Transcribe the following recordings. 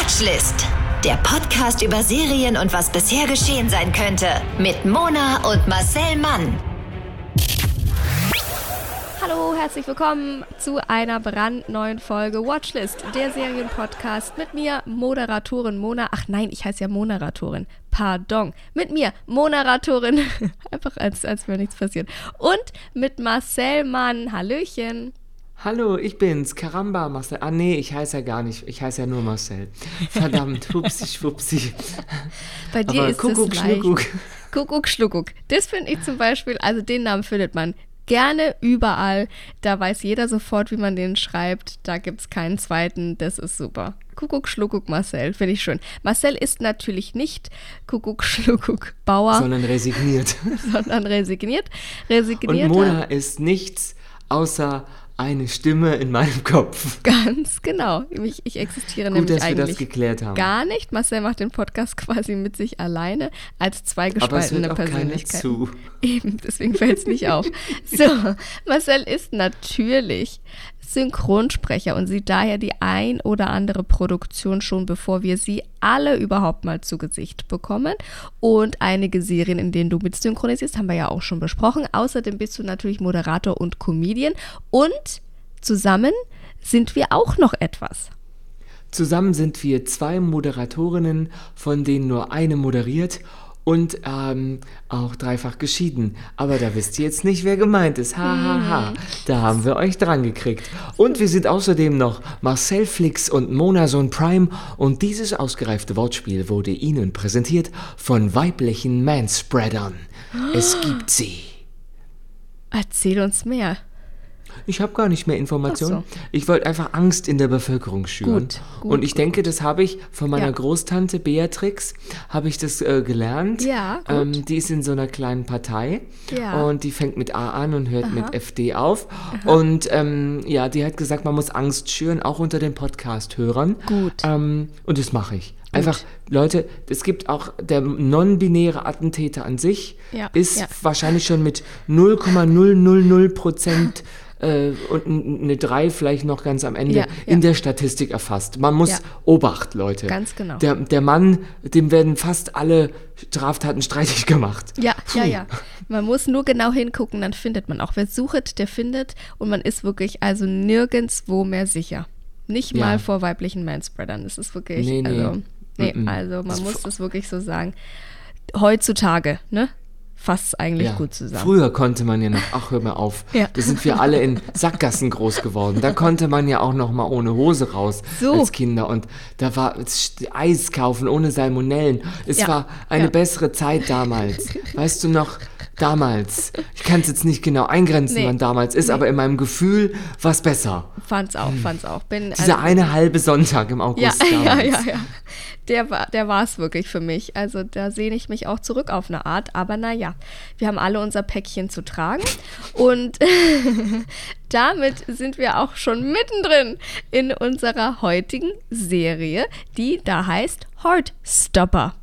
Watchlist. Der Podcast über Serien und was bisher geschehen sein könnte. Mit Mona und Marcel Mann. Hallo, herzlich willkommen zu einer brandneuen Folge Watchlist, der Serienpodcast mit mir, Moderatorin Mona. Ach nein, ich heiße ja Moderatorin. Pardon. Mit mir, Moderatorin. Einfach als, als wäre nichts passiert. Und mit Marcel Mann. Hallöchen. Hallo, ich bin's, Karamba Marcel. Ah nee, ich heiße ja gar nicht, ich heiße ja nur Marcel. Verdammt, hupsi, schwupsi. Bei dir Aber ist Kuckuck, es leicht. Schnuckuck. Kuckuck, Schluckuck. Das finde ich zum Beispiel, also den Namen findet man gerne überall. Da weiß jeder sofort, wie man den schreibt. Da gibt es keinen zweiten. Das ist super. Kuckuck, Schluckuck, Marcel. Finde ich schön. Marcel ist natürlich nicht Kuckuck, Schluckuck Bauer, Sondern resigniert. sondern resigniert. Und Resignierter. Mona ist nichts außer eine Stimme in meinem Kopf. Ganz genau. Ich, ich existiere Gut, nämlich dass wir das eigentlich geklärt haben. gar nicht. Marcel macht den Podcast quasi mit sich alleine als zwei Aber es gespaltene hört auch keiner Persönlichkeiten. zu. Eben, deswegen fällt es nicht auf. So, Marcel ist natürlich Synchronsprecher und sieht daher die ein oder andere Produktion schon, bevor wir sie alle überhaupt mal zu Gesicht bekommen. Und einige Serien, in denen du mit synchronisierst, haben wir ja auch schon besprochen. Außerdem bist du natürlich Moderator und Comedian. Und zusammen sind wir auch noch etwas. Zusammen sind wir zwei Moderatorinnen, von denen nur eine moderiert und ähm, auch dreifach geschieden. Aber da wisst ihr jetzt nicht, wer gemeint ist. Ha, ha, ha. Da haben wir euch dran gekriegt. Und wir sind außerdem noch Marcel Flix und Mona Sohn Prime. Und dieses ausgereifte Wortspiel wurde Ihnen präsentiert von weiblichen Manspreadern. Es gibt sie. Erzähl uns mehr. Ich habe gar nicht mehr Informationen. So. Ich wollte einfach Angst in der Bevölkerung schüren. Gut, gut, und ich denke, das habe ich von meiner Ja. Großtante Beatrix, habe ich das äh, gelernt. Ja, gut. Ähm, die ist in so einer kleinen Partei Ja. und die fängt mit A an und hört mit FD auf. Und ähm, ja, die hat gesagt, man muss Angst schüren, auch unter den Podcast-Hörern. Gut. Ähm, und das mache ich. Einfach, Leute, es gibt auch der non-binäre Attentäter an sich, Ja, ist ja. wahrscheinlich schon mit 0,000 Prozent äh, und eine 3 vielleicht noch ganz am Ende Ja, in der Statistik erfasst. Man muss. Obacht, Leute. Ganz genau. Der, der Mann, dem werden fast alle Straftaten streitig gemacht. Ja, ja, ja. Man muss nur genau hingucken, dann findet man auch. Wer sucht, der findet. Und man ist wirklich also nirgendwo mehr sicher. Nicht mal vor weiblichen Manspreadern. Das ist wirklich, Nee, nee. also, nee, Mm-mm. also man Das muss das wirklich so sagen. Heutzutage, ne? Fasst eigentlich Ja. gut zusammen. Früher konnte man ja noch, ach hör mal auf, Ja. da sind wir alle in Sackgassen groß geworden. Da konnte man ja auch noch mal ohne Hose raus So. als Kinder und da war es- Eis kaufen ohne Salmonellen. Es Ja. war eine bessere Zeit damals. Weißt du noch, damals. Ich kann es jetzt nicht genau eingrenzen, Nee. wann damals ist, aber in meinem Gefühl war es besser. Fand's auch, fand's auch. Bin, Hm. Dieser also- eine halbe Sonntag im August Ja, ja, damals. ja, ja. Der war der war es wirklich für mich. Also da sehne ich mich auch zurück auf eine Art. Aber naja, wir haben alle unser Päckchen zu tragen. Und damit sind wir auch schon mittendrin in unserer heutigen Serie, die da heißt Heartstopper.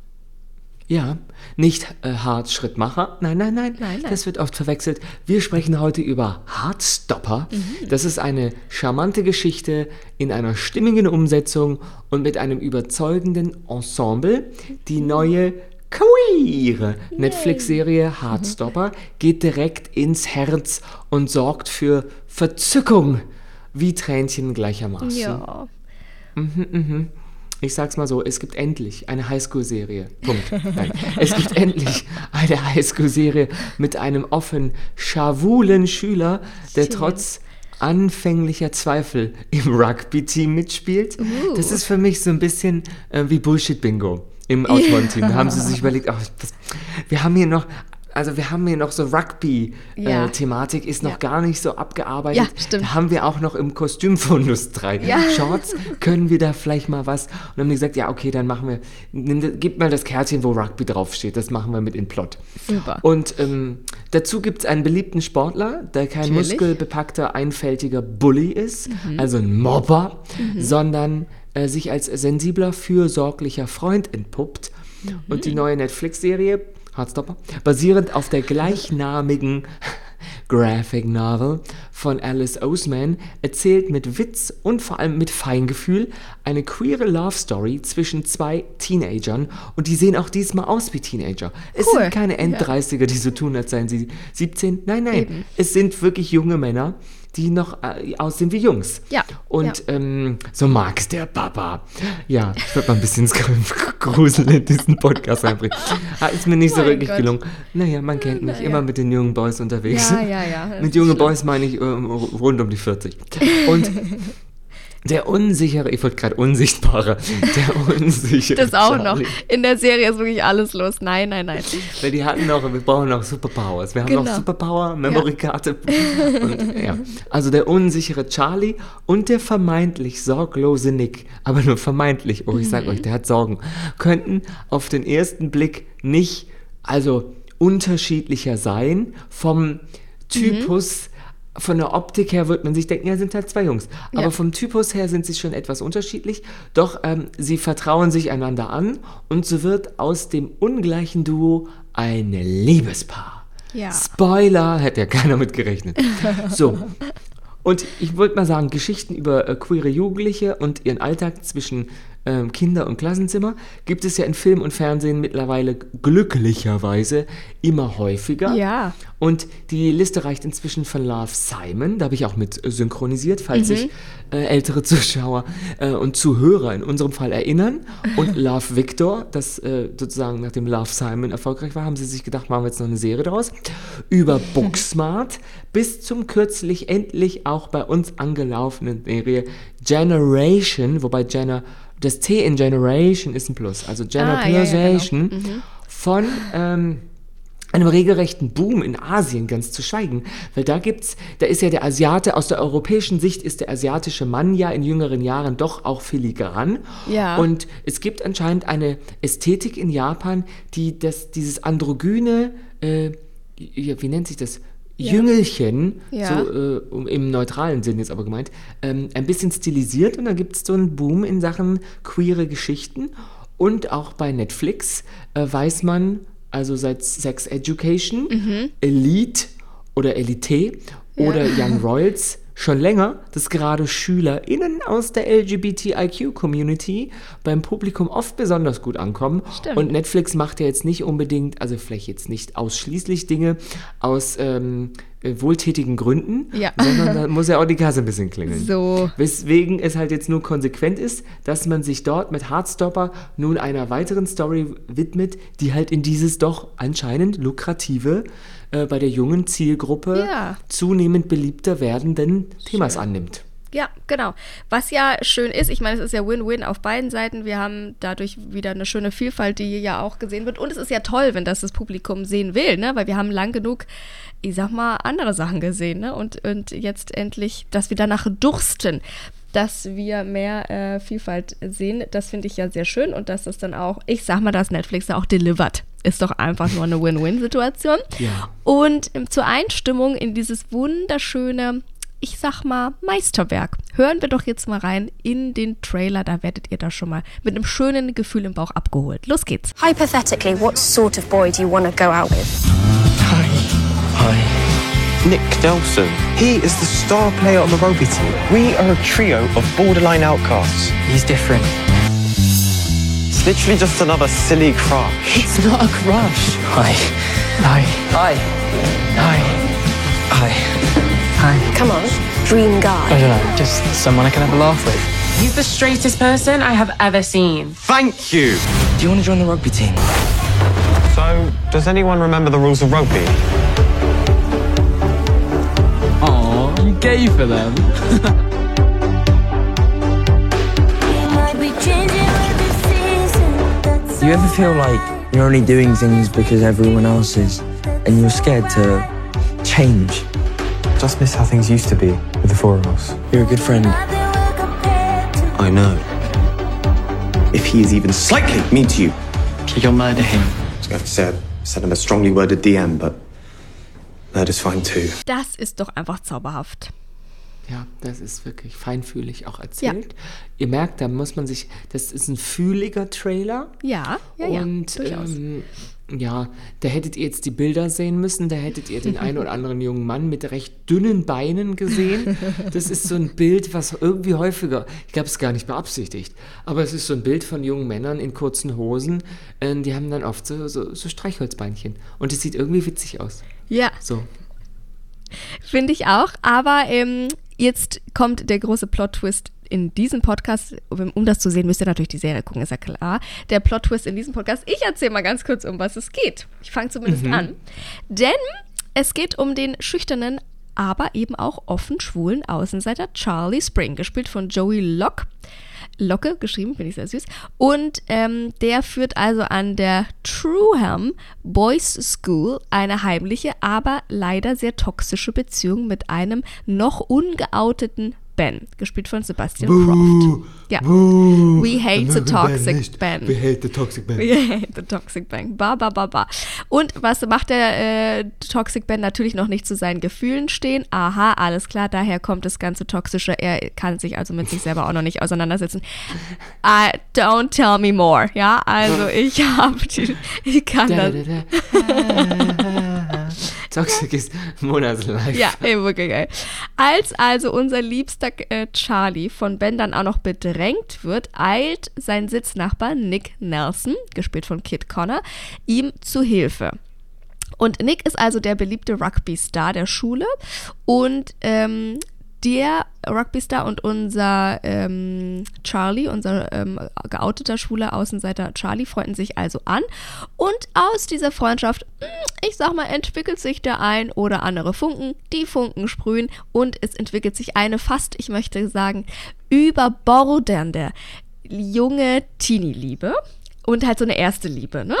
Ja, nicht äh, Herzschrittmacher. Nein, nein, nein, Nein. Das wird oft verwechselt. Wir sprechen heute über Heartstopper. Mhm. Das ist eine charmante Geschichte in einer stimmigen Umsetzung und mit einem überzeugenden Ensemble. Die neue queere Netflix-Serie Heartstopper geht direkt ins Herz und sorgt für Verzückung wie Tränchen gleichermaßen. Ja. Ich sag's mal so, es gibt endlich eine Highschool-Serie. Punkt. Nein. Es gibt endlich eine Highschool-Serie mit einem offen schawulen Schüler, der Schön. trotz anfänglicher Zweifel im Rugby-Team mitspielt. Uh. Das ist für mich so ein bisschen äh, wie Bullshit-Bingo im Autorenteam. Da haben sie sich überlegt, ach, das, wir haben hier noch... Also wir haben hier noch so Ja. Rugby-Thematik, ist noch Ja. gar nicht so abgearbeitet. Ja, stimmt. Da haben wir auch noch im Kostümfundus drei Ja. Shorts. Können wir da vielleicht mal was? Und dann haben die gesagt, ja, okay, dann machen wir, nimm, gib mal das Kärtchen, wo Rugby draufsteht. Das machen wir mit in Plot. Super. Und ähm, dazu gibt es einen beliebten Sportler, der kein Natürlich. muskelbepackter, einfältiger Bully ist, also ein Mobber, sondern äh, sich als sensibler, fürsorglicher Freund entpuppt. Und die neue Netflix-Serie, Hardstopper, basierend auf der gleichnamigen Graphic Novel von Alice Oseman erzählt mit Witz und vor allem mit Feingefühl eine queere Love Story zwischen zwei Teenagern und die sehen auch diesmal aus wie Teenager. Es Cool. sind keine End-30er, die so tun, als seien sie 17. Nein, nein, es sind wirklich junge Männer, die noch äh, aussehen wie Jungs. Ja, Und ja. ähm, so mag's der Papa. Ja, ich würde mal ein bisschen Grusel in diesen Podcast reinbringen. Ah, ist mir nicht so Mein wirklich Gott. gelungen. Naja, man kennt mich, Naja. immer mit den jungen Boys unterwegs. Ja, ja, ja, Mit jungen. Boys meine ich ähm, rund um die 40. Und der unsichere, ich wollte gerade unsichtbare, der unsichere Das auch noch. Charlie. In der Serie ist wirklich alles los. Nein, nein, nein. Weil die hatten noch, wir brauchen noch Superpowers. Wir haben noch Genau. Superpower, Memory-Karte. Und, ja. Also der unsichere Charlie und der vermeintlich sorglose Nick, aber nur vermeintlich, oh, ich sag Mhm. euch, der hat Sorgen, könnten auf den ersten Blick nicht, also unterschiedlicher sein vom Typus. Von der Optik her wird man sich denken, ja, sind halt zwei Jungs. Aber Ja. vom Typus her sind sie schon etwas unterschiedlich. Doch ähm, sie vertrauen sich einander an und so wird aus dem ungleichen Duo ein Liebespaar. Ja. Spoiler, hätte ja keiner mit gerechnet. So. Und ich wollte mal sagen, Geschichten über äh, queere Jugendliche und ihren Alltag zwischen ähm, Kinder- und Klassenzimmer gibt es ja in Film und Fernsehen mittlerweile glücklicherweise immer häufiger. Ja. Und die Liste reicht inzwischen von Love Simon, da habe ich auch mit synchronisiert, falls sich äh, ältere Zuschauer äh, und Zuhörer in unserem Fall erinnern. Und Love Victor, das äh, sozusagen nachdem Love Simon erfolgreich war, haben sie sich gedacht, machen wir jetzt noch eine Serie draus. Über Booksmart bis zum kürzlich endlich auch bei uns angelaufenen Serie Generation, wobei Jenner, das T in Generation ist ein Plus, also Ah, ja, ja, genau. Generation von ähm, einem regelrechten Boom in Asien ganz zu schweigen, weil da gibt's, da ist ja der Asiate, aus der europäischen Sicht ist der asiatische Mann ja in jüngeren Jahren doch auch filigran. Ja. Und es gibt anscheinend eine Ästhetik in Japan, die das, dieses androgyne, äh, wie nennt sich das? Jüngelchen, Ja. so äh, im neutralen Sinn jetzt aber gemeint, ähm, ein bisschen stilisiert und da gibt es so einen Boom in Sachen queere Geschichten. Und auch bei Netflix äh, weiß man, also seit Sex Education, Elite oder Elite oder Young Royals schon länger, dass gerade SchülerInnen aus der LGBTIQ-Community beim Publikum oft besonders gut ankommen. Stimmt. Und Netflix macht ja jetzt nicht unbedingt, also vielleicht jetzt nicht ausschließlich Dinge aus ähm, äh, wohltätigen Gründen, Ja. sondern da muss ja auch die Kasse ein bisschen klingeln. So. Weswegen es halt jetzt nur konsequent ist, dass man sich dort mit Heartstopper nun einer weiteren Story widmet, die halt in dieses doch anscheinend lukrative, äh, bei der jungen Zielgruppe Ja. zunehmend beliebter werdenden Themas annimmt. Ja, genau. Was ja schön ist, ich meine, es ist ja Win-Win auf beiden Seiten. Wir haben dadurch wieder eine schöne Vielfalt, die ja auch gesehen wird. Und es ist ja toll, wenn das das Publikum sehen will, ne? Weil wir haben lang genug, ich sag mal, andere Sachen gesehen, ne? Und, und jetzt endlich, dass wir danach dursten, dass wir mehr äh, Vielfalt sehen, das finde ich ja sehr schön. Und dass das dann auch, ich sag mal, dass Netflix da auch delivert. Ist doch einfach nur eine Win-Win-Situation. Ja. Und ähm, zur Einstimmung in dieses wunderschöne, ich sag mal, Meisterwerk, hören wir doch jetzt mal rein in den Trailer. Da werdet ihr da schon mal mit einem schönen Gefühl im Bauch abgeholt. Los geht's. Hypothetically, what sort of boy do you want to go out with? Nick Nelson. He is the star player on the rugby team. We are a trio of borderline outcasts. He's different. It's literally just another silly crush. It's not a crush. Hi. Hi. Hi. Hi. Hi. Hi. Come on, dream guy. I don't know, just someone I can have a laugh with. He's the straightest person I have ever seen. Thank you. Do you want to join the rugby team? So, does anyone remember the rules of rugby? Gay for them. Do you ever feel like you're only doing things because everyone else is, and you're scared to change? Just miss how things used to be with the four of us. You're a good friend. I know. If he is even slightly mean to you, You'll murder him. I've got to say said, send him a strongly worded DM, but murder's fine too. Das ist doch einfach zauberhaft. Ja, das ist wirklich feinfühlig auch erzählt. Ihr merkt, da muss man sich, das ist ein fühliger Trailer. Ja, ja, ja. und ähm, ja, da hättet ihr jetzt die Bilder sehen müssen, da hättet ihr den einen oder anderen jungen Mann mit recht dünnen Beinen gesehen. Das ist so ein Bild, was irgendwie häufiger, ich glaube, es ist gar nicht beabsichtigt, aber es ist so ein Bild von jungen Männern in kurzen Hosen, äh, die haben dann oft so, so, so Streichholzbeinchen und es sieht irgendwie witzig aus. Ja, So. finde ich auch. Aber ähm, jetzt kommt der große Plot-Twist in diesem Podcast. Um, um das zu sehen, müsst ihr natürlich die Serie gucken, ist ja klar. Der Plot-Twist in diesem Podcast. Ich erzähle mal ganz kurz, um was es geht. Ich fange zumindest an. Denn es geht um den schüchternen, aber eben auch offen schwulen Außenseiter Charlie Spring, gespielt von Joey Locke. Locke, geschrieben, finde ich sehr süß. Und ähm, der führt also an der Trueham Boys School eine heimliche, aber leider sehr toxische Beziehung mit einem noch ungeouteten Ben, gespielt von Sebastian Croft. Ja. We hate the toxic Ben. We hate the toxic Ben. We hate the Toxic Ben. Ba, ba, ba, ba. Und was macht der äh, Toxic Ben? Natürlich noch nicht zu seinen Gefühlen stehen. Aha, alles klar, daher kommt das ganze Toxische. Er kann sich also mit sich selber auch noch nicht auseinandersetzen. I, don't tell me more. Ja, also ich habe die, ich kann Da, das. Toxic ist Monats Life. Ja, ey, wirklich geil. Als also unser liebster äh, Charlie von Ben dann auch noch bedrängt wird, eilt sein Sitznachbar Nick Nelson, gespielt von Kid Connor, ihm zu Hilfe. Und Nick ist also der beliebte Rugby-Star der Schule und ähm, der Rugby-Star und unser ähm, Charlie, unser ähm, geouteter schwuler Außenseiter Charlie, freunden sich also an. Und aus dieser Freundschaft, mh, ich sag mal, entwickelt sich der ein oder andere Funken. Die Funken sprühen und es entwickelt sich eine fast, ich möchte sagen, überbordernde junge Teenie-Liebe und halt so eine erste Liebe, ne?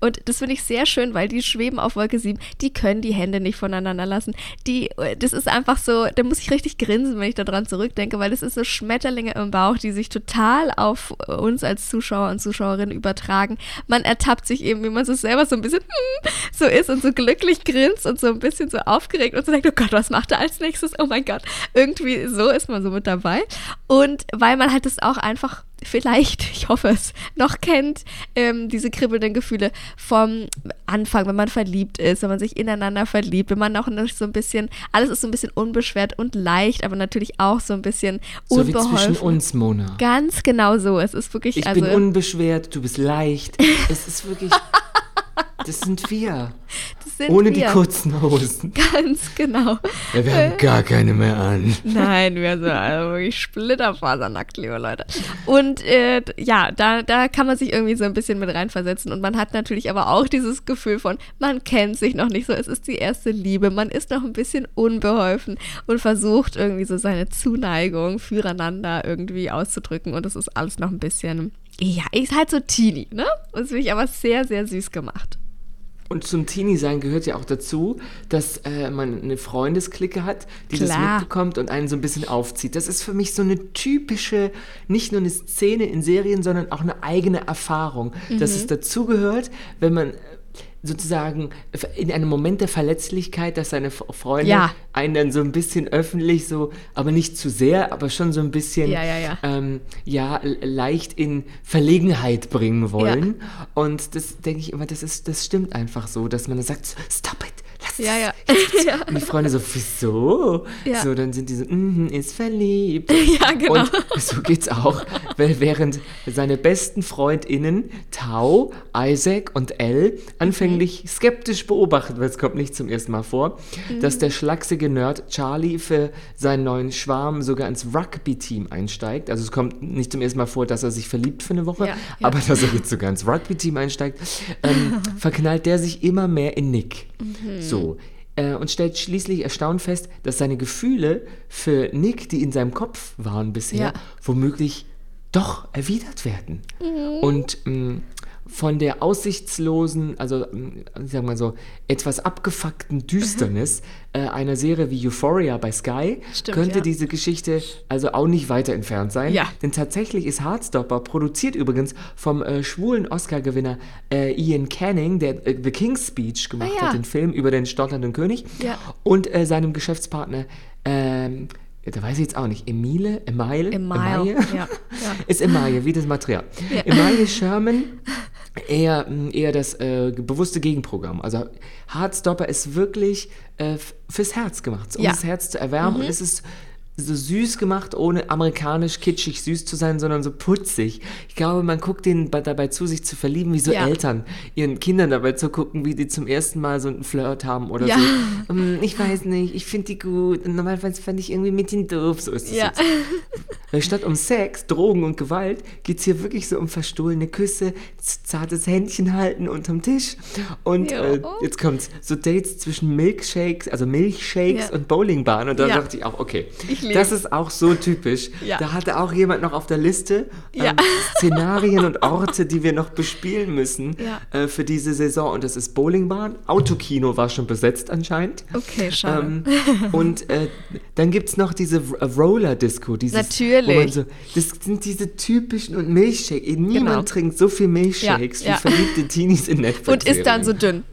Und das finde ich sehr schön, weil die schweben auf Wolke 7. Die können die Hände nicht voneinander lassen. Die, das ist einfach so, da muss ich richtig grinsen, wenn ich daran zurückdenke, weil das ist so Schmetterlinge im Bauch, die sich total auf uns als Zuschauer und Zuschauerinnen übertragen. Man ertappt sich eben, wie man so selber so ein bisschen hm, so ist und so glücklich grinst und so ein bisschen so aufgeregt und so denkt, oh Gott, was macht er als nächstes? Oh mein Gott. Irgendwie so ist man so mit dabei. Und weil man halt das auch einfach vielleicht, ich hoffe es, noch kennt, ähm, diese kribbelnden Gefühle vom Anfang, wenn man verliebt ist, wenn man sich ineinander verliebt, wenn man auch noch so ein bisschen, alles ist so ein bisschen unbeschwert und leicht, aber natürlich auch so ein bisschen So wie unbeholfen. zwischen uns, Mona. Ganz genau so. Es ist wirklich, Ich also, bin unbeschwert, du bist leicht. Es ist wirklich. Das sind wir. das sind Ohne wir. die kurzen Hosen. Ganz genau. Ja, wir haben gar keine mehr an. Nein, wir sind also wirklich splitterfasernackt, liebe Leute. Und äh, ja, da, da kann man sich irgendwie so ein bisschen mit reinversetzen. Und man hat natürlich aber auch dieses Gefühl von, man kennt sich noch nicht so, es ist die erste Liebe, man ist noch ein bisschen unbeholfen und versucht irgendwie so seine Zuneigung füreinander irgendwie auszudrücken. Und es ist alles noch ein bisschen, ja, ist halt so teeny, ne? Und das finde ich aber sehr, sehr süß gemacht. Und zum Teenie-Sein gehört ja auch dazu, dass äh, man eine Freundesklicke hat, die das Klar. mitbekommt und einen so ein bisschen aufzieht. Das ist für mich so eine typische, nicht nur eine Szene in Serien, sondern auch eine eigene Erfahrung, dass Mhm. es dazugehört, wenn man sozusagen in einem Moment der Verletzlichkeit, dass seine Freunde Ja. einen dann so ein bisschen öffentlich so, aber nicht zu sehr, aber schon so ein bisschen Ja, ja. Ähm, ja, leicht in Verlegenheit bringen wollen. Und das denke ich immer, das ist, das stimmt einfach so, dass man dann sagt, stop it, lass es. Ja, ja. Ja. Und die Freunde so, wieso? Ja. So, dann sind die so, mhm, ist verliebt. Ja, genau. Und so geht's auch, weil während seine besten FreundInnen, Tau, Isaac und Elle, anfänglich skeptisch beobachten, weil es kommt nicht zum ersten Mal vor, dass der schlachsige Nerd Charlie für seinen neuen Schwarm sogar ins Rugby-Team einsteigt. Also es kommt nicht zum ersten Mal vor, dass er sich verliebt für eine Woche, Ja, aber dass er jetzt sogar ins Rugby-Team einsteigt, ähm, verknallt der sich immer mehr in Nick. So. Äh, und stellt schließlich erstaunt fest, dass seine Gefühle für Nick, die in seinem Kopf waren bisher, Ja. womöglich doch erwidert werden. Und mh, von der aussichtslosen, also mh, ich sag mal so, etwas abgefuckten Düsternis äh, einer Serie wie Euphoria bei Sky Stimmt, könnte ja. diese Geschichte also auch nicht weiter entfernt sein. Ja. Denn tatsächlich ist Heartstopper produziert übrigens vom äh, schwulen Oscar-Gewinner äh, Ian Canning, der äh, The King's Speech gemacht Ah, ja. hat, den Film über den stotternden König, und äh, seinem Geschäftspartner, ähm, da weiß ich jetzt auch nicht, Emile, Emile, Emile, ja, ja. ist Emaille, wie das Material. Emaille Sherman eher, eher das äh, bewusste Gegenprogramm. Also Heartstopper ist wirklich äh, fürs Herz gemacht, um Ja. das Herz zu erwärmen. Und es ist so süß gemacht, ohne amerikanisch kitschig süß zu sein, sondern so putzig. Ich glaube, man guckt denen bei- dabei zu, sich zu verlieben, wie so Ja. Eltern ihren Kindern dabei zu gucken, wie die zum ersten Mal so einen Flirt haben oder Ja. so. Ähm, ich weiß nicht, ich finde die gut. Und normalerweise fand ich irgendwie mit den doof. So ist es Ja. jetzt. Statt um Sex, Drogen und Gewalt geht es hier wirklich so um verstohlene Küsse, zartes Händchen halten unterm Tisch. Und äh, jetzt kommt's, so Dates zwischen Milkshakes, also Milchshakes und Bowlingbahnen. Und da dachte ich auch, okay, Ich lieb's. das ist auch so typisch. Ja. Da hatte auch jemand noch auf der Liste Ja. ähm, Szenarien und Orte, die wir noch bespielen müssen Ja. äh, für diese Saison. Und das ist Bowlingbahn. Autokino war schon besetzt anscheinend. Okay, schade. Ähm, und äh, dann gibt es noch diese R- Roller-Disco. Natürlich. So, das sind diese typischen und Milchshakes. Niemand Genau. trinkt so viel Milchshakes Ja, wie ja. verliebte Teenies in Netflix. Und ist dann so dünn.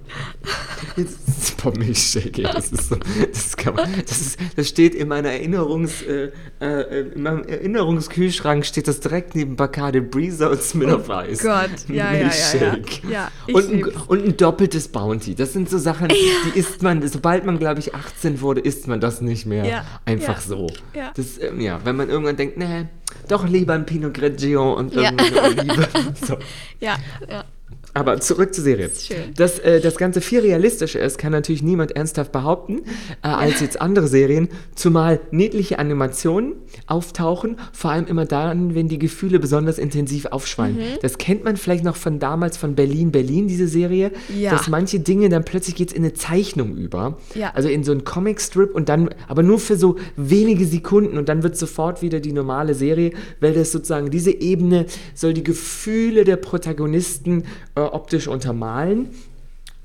Super Milchshake, das ist so, das kann man, das ist, das steht in meiner Erinnerungs, äh, äh, in meinem Erinnerungskühlschrank steht das direkt neben Bacardi Breezer und Smirnoff Ice. Oh Gott, ja, ja, ja, ja. Milchshake. Ja, ich und, ein, und ein doppeltes Bounty. Das sind so Sachen, die isst man, sobald man, glaube ich, 18 wurde, isst man das nicht mehr Ja, einfach ja, so. ja. Das, ähm, ja, wenn man irgendwann denkt, nee, doch lieber ein Pinot Grigio und Ja. irgendeine Olive. so. Ja, ja. Aber zurück zur Serie. schön. Dass äh, das Ganze viel realistischer ist, kann natürlich niemand ernsthaft behaupten, äh, als jetzt andere Serien. Zumal niedliche Animationen auftauchen, vor allem immer dann, wenn die Gefühle besonders intensiv aufschwallen. Mhm. Das kennt man vielleicht noch von damals von Berlin, Berlin, diese Serie, Ja. dass manche Dinge dann plötzlich geht es in eine Zeichnung über. Ja. Also in so einen Comicstrip und dann, aber nur für so wenige Sekunden und dann wird sofort wieder die normale Serie, weil das sozusagen diese Ebene soll die Gefühle der Protagonisten äh, optisch untermalen.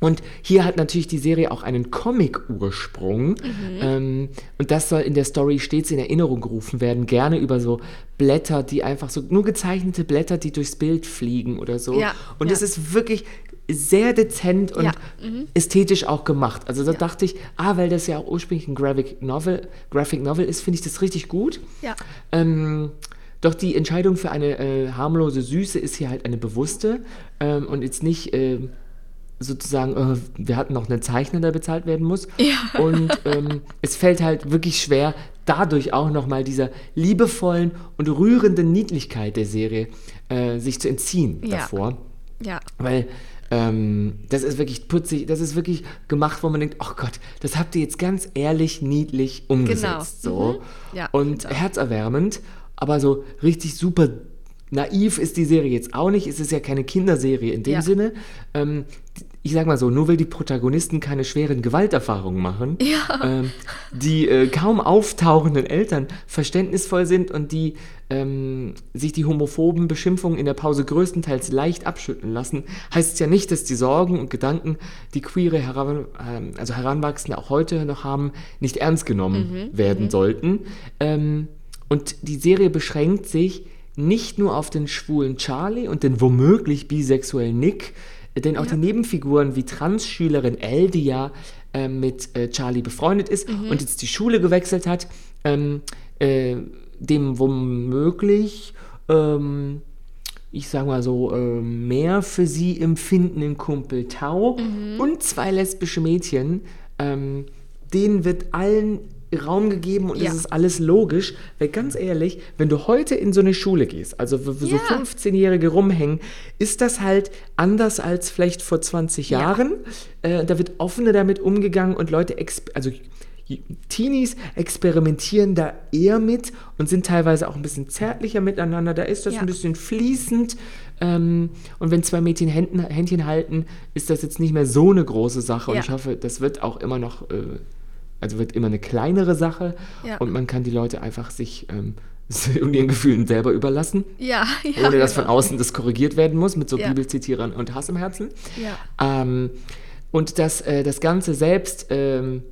Und hier hat natürlich die Serie auch einen Comic-Ursprung. Ähm, und das soll in der Story stets in Erinnerung gerufen werden. Gerne über so Blätter, die einfach so, nur gezeichnete Blätter, die durchs Bild fliegen oder so. Ja, und ja. es ist wirklich sehr dezent und Ja, ästhetisch auch gemacht. Also da dachte ich, ah, weil das ja auch ursprünglich ein Graphic Novel, Graphic Novel ist, finde ich das richtig gut. Ja. Ähm, doch die Entscheidung für eine äh, harmlose Süße ist hier halt eine bewusste ähm, und jetzt nicht äh, sozusagen, äh, wir hatten noch einen Zeichner, der bezahlt werden muss. Ja. Und ähm, es fällt halt wirklich schwer, dadurch auch nochmal dieser liebevollen und rührenden Niedlichkeit der Serie äh, sich zu entziehen Ja. davor. Ja. Weil ähm, das ist wirklich putzig, das ist wirklich gemacht, wo man denkt, oh Gott, das habt ihr jetzt ganz ehrlich, niedlich umgesetzt. So. Mhm. Ja, Und auch. herzerwärmend, aber so richtig super naiv ist die Serie jetzt auch nicht. Es ist ja keine Kinderserie in dem Ja. Sinne. Ähm, ich sag mal so, nur weil die Protagonisten keine schweren Gewalterfahrungen machen, ähm, die äh, kaum auftauchenden Eltern verständnisvoll sind und die ähm, sich die homophoben Beschimpfungen in der Pause größtenteils leicht abschütteln lassen, heißt es ja nicht, dass die Sorgen und Gedanken, die queere heran, ähm, also Heranwachsende auch heute noch haben, nicht ernst genommen werden sollten. Ähm, und die Serie beschränkt sich nicht nur auf den schwulen Charlie und den womöglich bisexuellen Nick, denn auch die Nebenfiguren wie Transschülerin Elle, die ja äh, mit äh, Charlie befreundet ist und jetzt die Schule gewechselt hat, ähm, äh, dem womöglich, ähm, ich sag mal so, ähm, mehr für sie empfindenden Kumpel Tau und zwei lesbische Mädchen, ähm, denen wird allen Raum gegeben und Ja. es ist alles logisch, weil ganz ehrlich, wenn du heute in so eine Schule gehst, also wo so Ja. 15-Jährige rumhängen, ist das halt anders als vielleicht vor 20 Ja. Jahren. Äh, da wird offener damit umgegangen und Leute, also Teenies experimentieren da eher mit und sind teilweise auch ein bisschen zärtlicher miteinander. Da ist das Ja. ein bisschen fließend. Ähm, und wenn zwei Mädchen Händen, Händchen halten, ist das jetzt nicht mehr so eine große Sache. Und ich hoffe, das wird auch immer noch, äh, also wird immer eine kleinere Sache. Ja. Und man kann die Leute einfach sich ähm, und ihren Gefühlen selber überlassen. Ja, ja. Ohne dass von außen das korrigiert werden muss mit so Ja. Bibelzitierern und Hass im Herzen. Ja. Ähm, und dass äh, das Ganze selbst, ähm,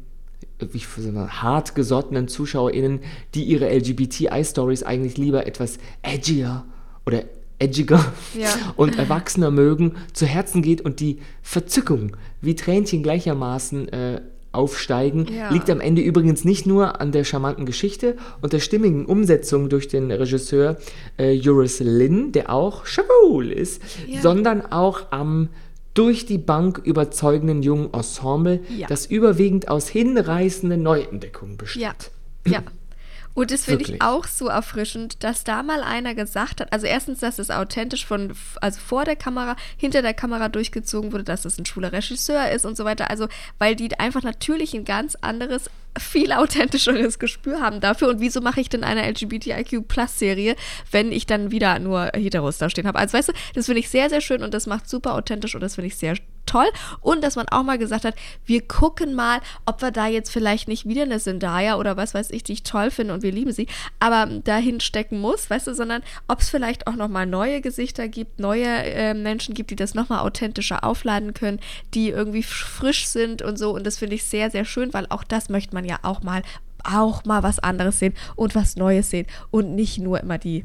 ich sag mal, hartgesottenen ZuschauerInnen, die ihre LGBTI-Stories eigentlich lieber etwas edgier oder edgiger Ja. und erwachsener mögen, zu Herzen geht und die Verzückung wie Tränchen gleichermaßen äh, aufsteigen. Ja. Liegt am Ende übrigens nicht nur an der charmanten Geschichte und der stimmigen Umsetzung durch den Regisseur äh, Joris Lin, der auch schwul ist, Ja. sondern auch am durch die Bank überzeugenden jungen Ensemble, Ja. das überwiegend aus hinreißenden Neuentdeckungen besteht. Ja, ja. Und das finde ich auch so erfrischend, dass da mal einer gesagt hat, also erstens, dass es authentisch von, also vor der Kamera, hinter der Kamera durchgezogen wurde, dass es ein schwuler Regisseur ist und so weiter. Also, weil die einfach natürlich ein ganz anderes, viel authentischeres Gespür haben dafür. Und wieso mache ich denn eine LGBTIQ-Plus-Serie, wenn ich dann wieder nur Heteros da stehen habe? Also, weißt du, das finde ich sehr, sehr schön und das macht super authentisch und das finde ich sehr toll. Und dass man auch mal gesagt hat, wir gucken mal, ob wir da jetzt vielleicht nicht wieder eine Zendaya oder was weiß ich, die ich toll finde und wir lieben sie, aber dahin stecken muss, weißt du, sondern ob es vielleicht auch nochmal neue Gesichter gibt, neue äh, Menschen gibt, die das nochmal authentischer aufladen können, die irgendwie frisch sind und so. Und das finde ich sehr, sehr schön, weil auch das möchte man ja auch mal, auch mal was anderes sehen und was Neues sehen und nicht nur immer die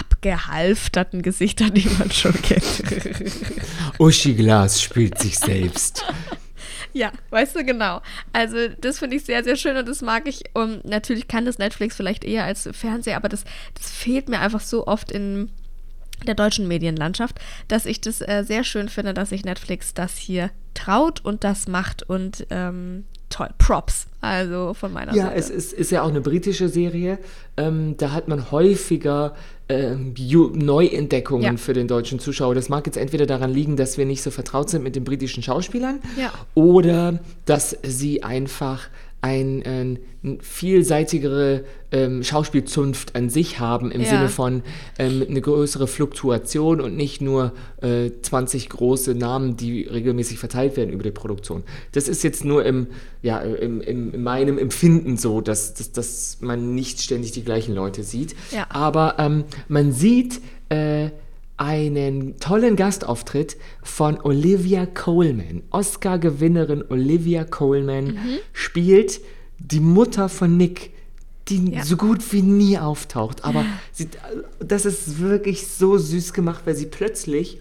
abgehalfterten Gesichter, die man schon kennt. Uschi Glas spielt sich selbst. Ja, weißt du genau. Also das finde ich sehr, sehr schön und das mag ich. Um, natürlich kann das Netflix vielleicht eher als Fernseher, aber das, das fehlt mir einfach so oft in der deutschen Medienlandschaft, dass ich das äh, sehr schön finde, dass sich Netflix das hier traut und das macht und ähm, toll. Props. Also von meiner Ja, Seite. es ist, ist ja auch eine britische Serie. Ähm, da hat man häufiger ähm, Neuentdeckungen Ja. für den deutschen Zuschauer. Das mag jetzt entweder daran liegen, dass wir nicht so vertraut sind mit den britischen Schauspielern Ja. oder dass sie einfach ein, ein vielseitigere ähm, Schauspielzunft an sich haben, im Ja. Sinne von ähm, eine größere Fluktuation und nicht nur äh, 20 große Namen, die regelmäßig verteilt werden über die Produktion. Das ist jetzt nur im, ja, im, im, in meinem Empfinden so, dass, dass, dass man nicht ständig die gleichen Leute sieht. Ja. Aber ähm, man sieht äh, einen tollen Gastauftritt von Olivia Coleman. Oscar-Gewinnerin Olivia Coleman Mhm. spielt die Mutter von Nick, die Ja. so gut wie nie auftaucht. Aber sie, das ist wirklich so süß gemacht, weil sie plötzlich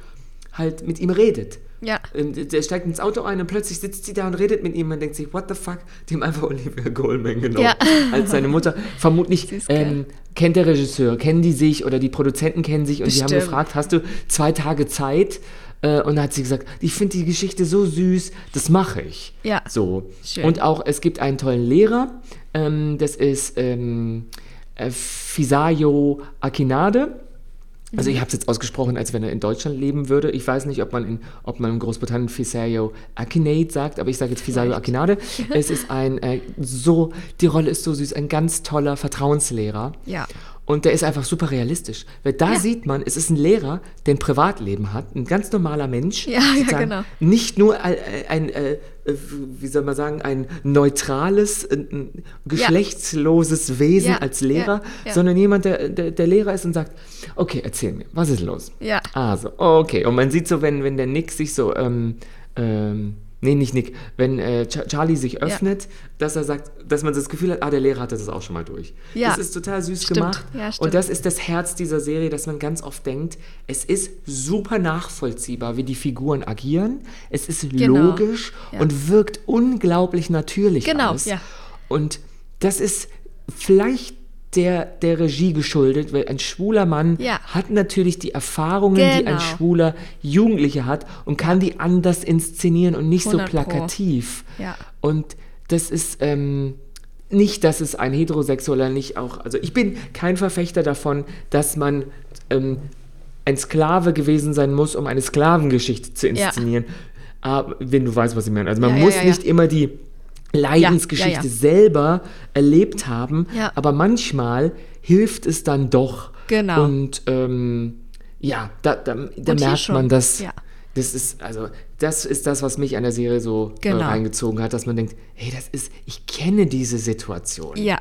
halt mit ihm redet. Ja. Ähm, Der steigt ins Auto ein und plötzlich sitzt sie da und redet mit ihm. Man denkt sich, what the fuck? Die haben einfach Olivia Coleman genommen Ja. als seine Mutter. Vermutlich ähm, kennt der Regisseur, kennen die sich oder die Produzenten kennen sich und sie haben Bestimmt. gefragt, hast du zwei Tage Zeit? Äh, Und dann hat sie gesagt, ich finde die Geschichte so süß, das mache ich. Ja. So. Schön. Und auch, es gibt einen tollen Lehrer, ähm, das ist ähm, äh, Fisayo Akinade. Also Mhm. ich habe es jetzt ausgesprochen, als wenn er in Deutschland leben würde. Ich weiß nicht, ob man in, ob man in Großbritannien Fisayo Akinade sagt, aber ich sage jetzt Fisayo Akinade. es ist ein äh, so, die Rolle ist so süß, ein ganz toller Vertrauenslehrer. Ja. Und der ist einfach super realistisch. Weil da Ja. sieht man, es ist ein Lehrer, der ein Privatleben hat, ein ganz normaler Mensch. Ja, ja, genau. Nicht nur ein, ein äh, äh, wie soll man sagen, ein neutrales, ein geschlechtsloses Wesen Ja, als Lehrer, ja, ja. sondern jemand, der, der, der Lehrer ist und sagt, okay, erzähl mir, was ist los? Ja. Also, okay. Und man sieht so, wenn, wenn der Nick sich so, ähm, ähm, nee, nicht Nick, wenn äh, Ch Charlie sich öffnet, dass er sagt, dass man das Gefühl hat, ah, der Lehrer hatte das auch schon mal durch. Ja. Das ist total süß Stimmt. gemacht. Ja, stimmt. und das ist das Herz dieser Serie, dass man ganz oft denkt, es ist super nachvollziehbar, wie die Figuren agieren. Es ist Genau. logisch Ja. und wirkt unglaublich natürlich Genau, alles. ja. Und das ist vielleicht der, der Regie geschuldet, weil ein schwuler Mann Ja. hat natürlich die Erfahrungen, die ein Genau. schwuler Jugendlicher hat und kann die anders inszenieren und nicht so 100 Pro. plakativ. Ja. Und das ist ähm, nicht, dass es ein Heterosexueller nicht auch, also ich bin kein Verfechter davon, dass man ähm, ein Sklave gewesen sein muss, um eine Sklavengeschichte zu Ja. inszenieren. Aber, wenn du weißt, was ich meine. Also man muss nicht immer die Leidensgeschichte Ja, ja, ja. selber erlebt haben, aber manchmal hilft es dann doch. Genau. Und ähm, ja, da, da, da merkt man das. Ja. Das ist, also, das ist das, was mich an der Serie so Genau. äh, reingezogen hat, dass man denkt, hey, das ist, ich kenne diese Situation. Ja,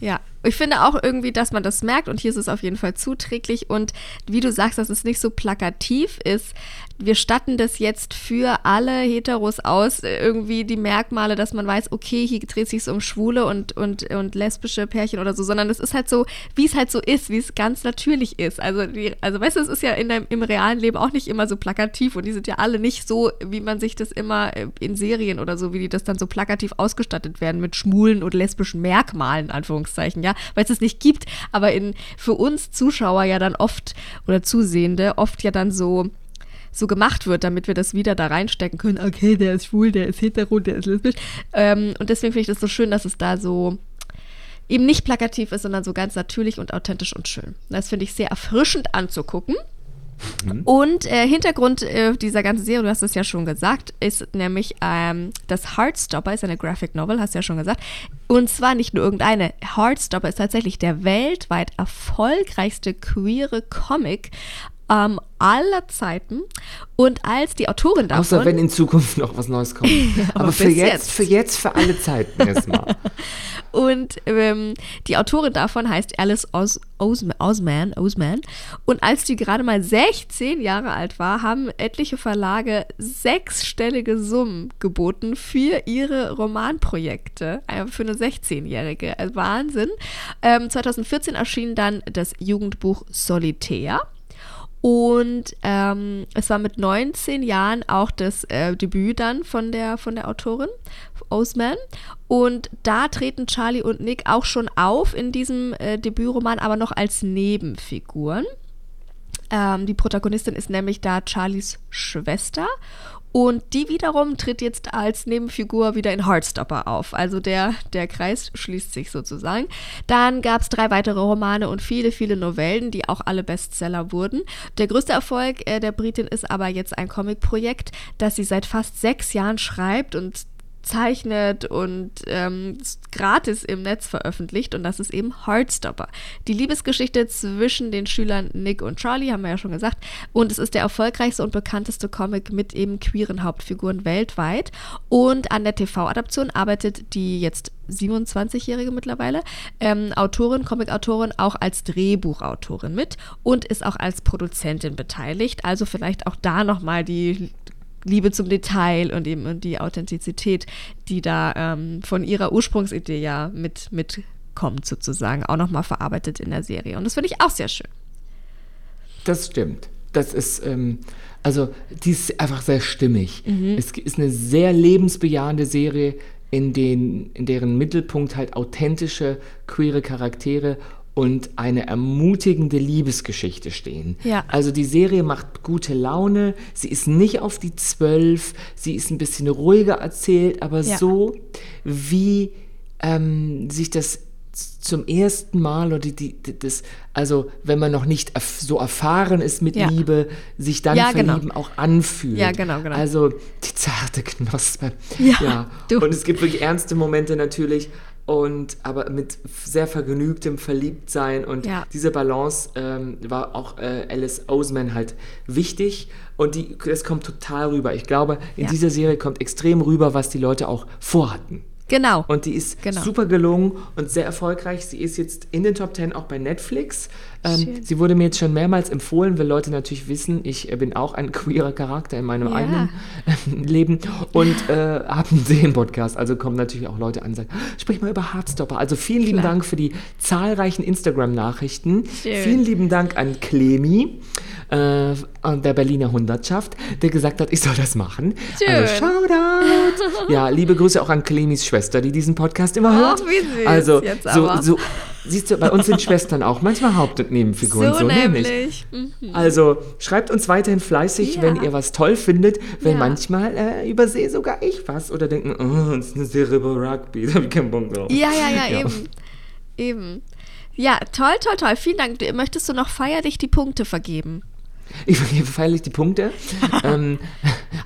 ja. Ich finde auch irgendwie, dass man das merkt und hier ist es auf jeden Fall zuträglich und wie du sagst, dass es nicht so plakativ ist. Wir statten das jetzt für alle Heteros aus, irgendwie die Merkmale, dass man weiß, okay, hier dreht sich um Schwule und, und, und lesbische Pärchen oder so, sondern es ist halt so, wie es halt so ist, wie es ganz natürlich ist. Also, die, also weißt du, es ist ja in deinem, im realen Leben auch nicht immer so plakativ und die sind ja alle nicht so, wie man sich das immer in Serien oder so, wie die das dann so plakativ ausgestattet werden mit schwulen und lesbischen Merkmalen, Anführungszeichen, ja, weil es es nicht gibt, aber in, für uns Zuschauer ja dann oft oder Zusehende oft ja dann so so gemacht wird, damit wir das wieder da reinstecken können. Okay, der ist schwul, der ist hetero, der ist lesbisch. Ähm, und deswegen finde ich das so schön, dass es da so eben nicht plakativ ist, sondern so ganz natürlich und authentisch und schön. Das finde ich sehr erfrischend anzugucken. Mhm. Und äh, Hintergrund äh, dieser ganzen Serie, du hast es ja schon gesagt, ist nämlich ähm, das Heartstopper, ist eine Graphic Novel, hast du ja schon gesagt. Und zwar nicht nur irgendeine. Heartstopper ist tatsächlich der weltweit erfolgreichste queere Comic ähm, aller Zeiten. Und als die Autorin davon. Außer wenn in Zukunft noch was Neues kommt. aber, aber für jetzt, jetzt, für jetzt, für alle Zeiten erstmal. und ähm, die Autorin davon heißt Alice Os Os Osman, Osman. Und als die gerade mal 16 Jahre alt war, haben etliche Verlage sechsstellige Summen geboten für ihre Romanprojekte. Äh, für eine 16-Jährige. Also Wahnsinn. Ähm, 2014 erschien dann das Jugendbuch Solitär. Und ähm, es war mit 19 Jahren auch das äh, Debüt dann von der, von der Autorin, Osman. Und da treten Charlie und Nick auch schon auf in diesem äh, Debütroman, aber noch als Nebenfiguren. Ähm, die Protagonistin ist nämlich da Charlies Schwester und die wiederum tritt jetzt als Nebenfigur wieder in Heartstopper auf. Also der, der Kreis schließt sich sozusagen. Dann gab es drei weitere Romane und viele, viele Novellen, die auch alle Bestseller wurden. Der größte Erfolg äh, der Britin ist aber jetzt ein Comicprojekt, das sie seit fast sechs Jahren schreibt und zeichnet und ähm, gratis im Netz veröffentlicht und das ist eben Heartstopper. Die Liebesgeschichte zwischen den Schülern Nick und Charlie, haben wir ja schon gesagt, und es ist der erfolgreichste und bekannteste Comic mit eben queeren Hauptfiguren weltweit und an der TV-Adaption arbeitet die jetzt 27-jährige mittlerweile, ähm, Autorin, Comic-Autorin, auch als Drehbuchautorin mit und ist auch als Produzentin beteiligt. Also vielleicht auch da nochmal die Liebe zum Detail und eben und die Authentizität, die da ähm, von ihrer Ursprungsidee ja mit, mitkommt, sozusagen, auch nochmal verarbeitet in der Serie. Und das finde ich auch sehr schön. Das stimmt. Das ist, ähm, also, die ist einfach sehr stimmig. Mhm. Es ist eine sehr lebensbejahende Serie, in, den, in deren Mittelpunkt halt authentische, queere Charaktere und eine ermutigende Liebesgeschichte stehen. Ja. Also die Serie macht gute Laune, sie ist nicht auf die zwölf, sie ist ein bisschen ruhiger erzählt, aber ja. so wie ähm, sich das zum ersten Mal oder die, die, das, also wenn man noch nicht so erfahren ist mit ja. Liebe, sich dann ja, genau. verlieben genau. auch anfühlt. Ja, genau, genau. Also die zarte Knospe. Ja, ja. Und es gibt wirklich ernste Momente natürlich, und aber mit sehr vergnügtem Verliebtsein und ja. diese Balance ähm, war auch äh, Alice Oseman halt wichtig und die, das kommt total rüber. Ich glaube, in ja. dieser Serie kommt extrem rüber, was die Leute auch vorhatten. Genau. Und die ist genau. super gelungen und sehr erfolgreich. Sie ist jetzt in den Top 10 auch bei Netflix. Ähm, sie wurde mir jetzt schon mehrmals empfohlen, weil Leute natürlich wissen, ich äh, bin auch ein queerer Charakter in meinem ja. eigenen äh, Leben und äh, habe einen Serienpodcast. Also kommen natürlich auch Leute an und sagen, sprich mal über Hardstopper. Also vielen lieben Klar. Dank für die zahlreichen Instagram-Nachrichten. Vielen lieben Dank an Clemi äh, der Berliner Hundertschaft, der gesagt hat, ich soll das machen. Schön. Also Shoutout! ja, liebe Grüße auch an Clemis Schwester, die diesen Podcast immer hört. Ach, wie süß. Also, so, so, siehst du, bei uns sind Schwestern auch manchmal Haupt- und Nebenfiguren. So, so nämlich. Mhm. Also, schreibt uns weiterhin fleißig, ja. wenn ihr was toll findet, weil ja. manchmal äh, übersehe sogar ich was oder denken, oh, das ist eine Serie über Rugby, da habe ich keinen Bock drauf. Ja, ja, ja, ja. eben. Eben. Ja, toll, toll, toll. Vielen Dank. Möchtest du noch feierlich die Punkte vergeben? Ich vergebe feierlich die Punkte. ähm,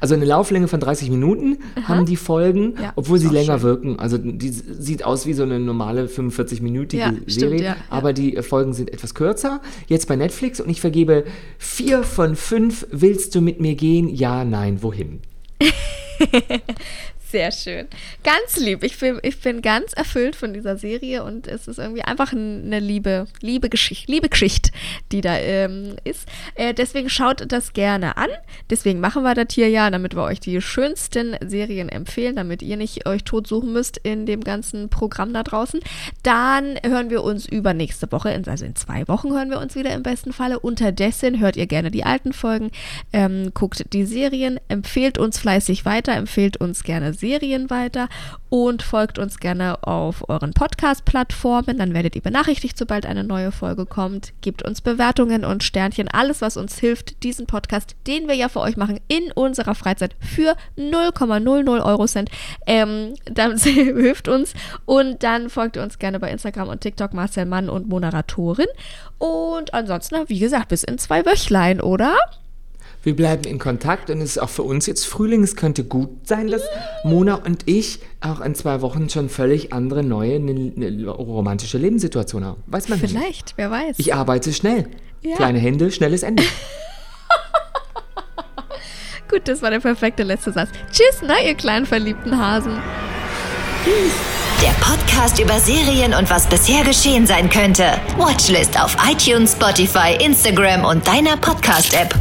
also eine Lauflänge von 30 Minuten Aha. haben die Folgen, ja, obwohl sie länger schön. wirken. Also die sieht aus wie so eine normale 45-minütige ja, Serie, stimmt, ja, aber die äh, Folgen sind etwas kürzer. Jetzt bei Netflix und ich vergebe vier von fünf. Willst du mit mir gehen? Ja, nein, wohin? Sehr schön. Ganz lieb. Ich bin, ich bin ganz erfüllt von dieser Serie und es ist irgendwie einfach eine liebe, liebe Geschichte, liebe Geschichte, die da ähm, ist. Äh, deswegen schaut das gerne an. Deswegen machen wir das hier ja, damit wir euch die schönsten Serien empfehlen, damit ihr nicht euch tot suchen müsst in dem ganzen Programm da draußen. Dann hören wir uns übernächste Woche, also in zwei Wochen hören wir uns wieder im besten Falle. Unterdessen hört ihr gerne die alten Folgen, ähm, guckt die Serien, empfehlt uns fleißig weiter, empfehlt uns gerne Serien weiter und folgt uns gerne auf euren Podcast-Plattformen. Dann werdet ihr benachrichtigt, sobald eine neue Folge kommt. Gebt uns Bewertungen und Sternchen, alles, was uns hilft, diesen Podcast, den wir ja für euch machen, in unserer Freizeit für 0,00 Euro Cent. Ähm, das hilft uns. Und dann folgt uns gerne bei Instagram und TikTok Marcel Mann und Moderatorin. Und ansonsten, wie gesagt, bis in zwei Wöchlein, oder? Wir bleiben in Kontakt und es ist auch für uns jetzt Frühling. Es könnte gut sein, dass Mona und ich auch in zwei Wochen schon völlig andere, neue, ne, ne, romantische Lebenssituation haben. Weiß man Vielleicht, nicht. wer weiß. Ich arbeite schnell. Ja. Kleine Hände, schnelles Ende. Gut, das war der perfekte letzte Satz. Tschüss, na, ihr kleinen verliebten Hasen. Der Podcast über Serien und was bisher geschehen sein könnte. Watchlist auf iTunes, Spotify, Instagram und deiner Podcast-App.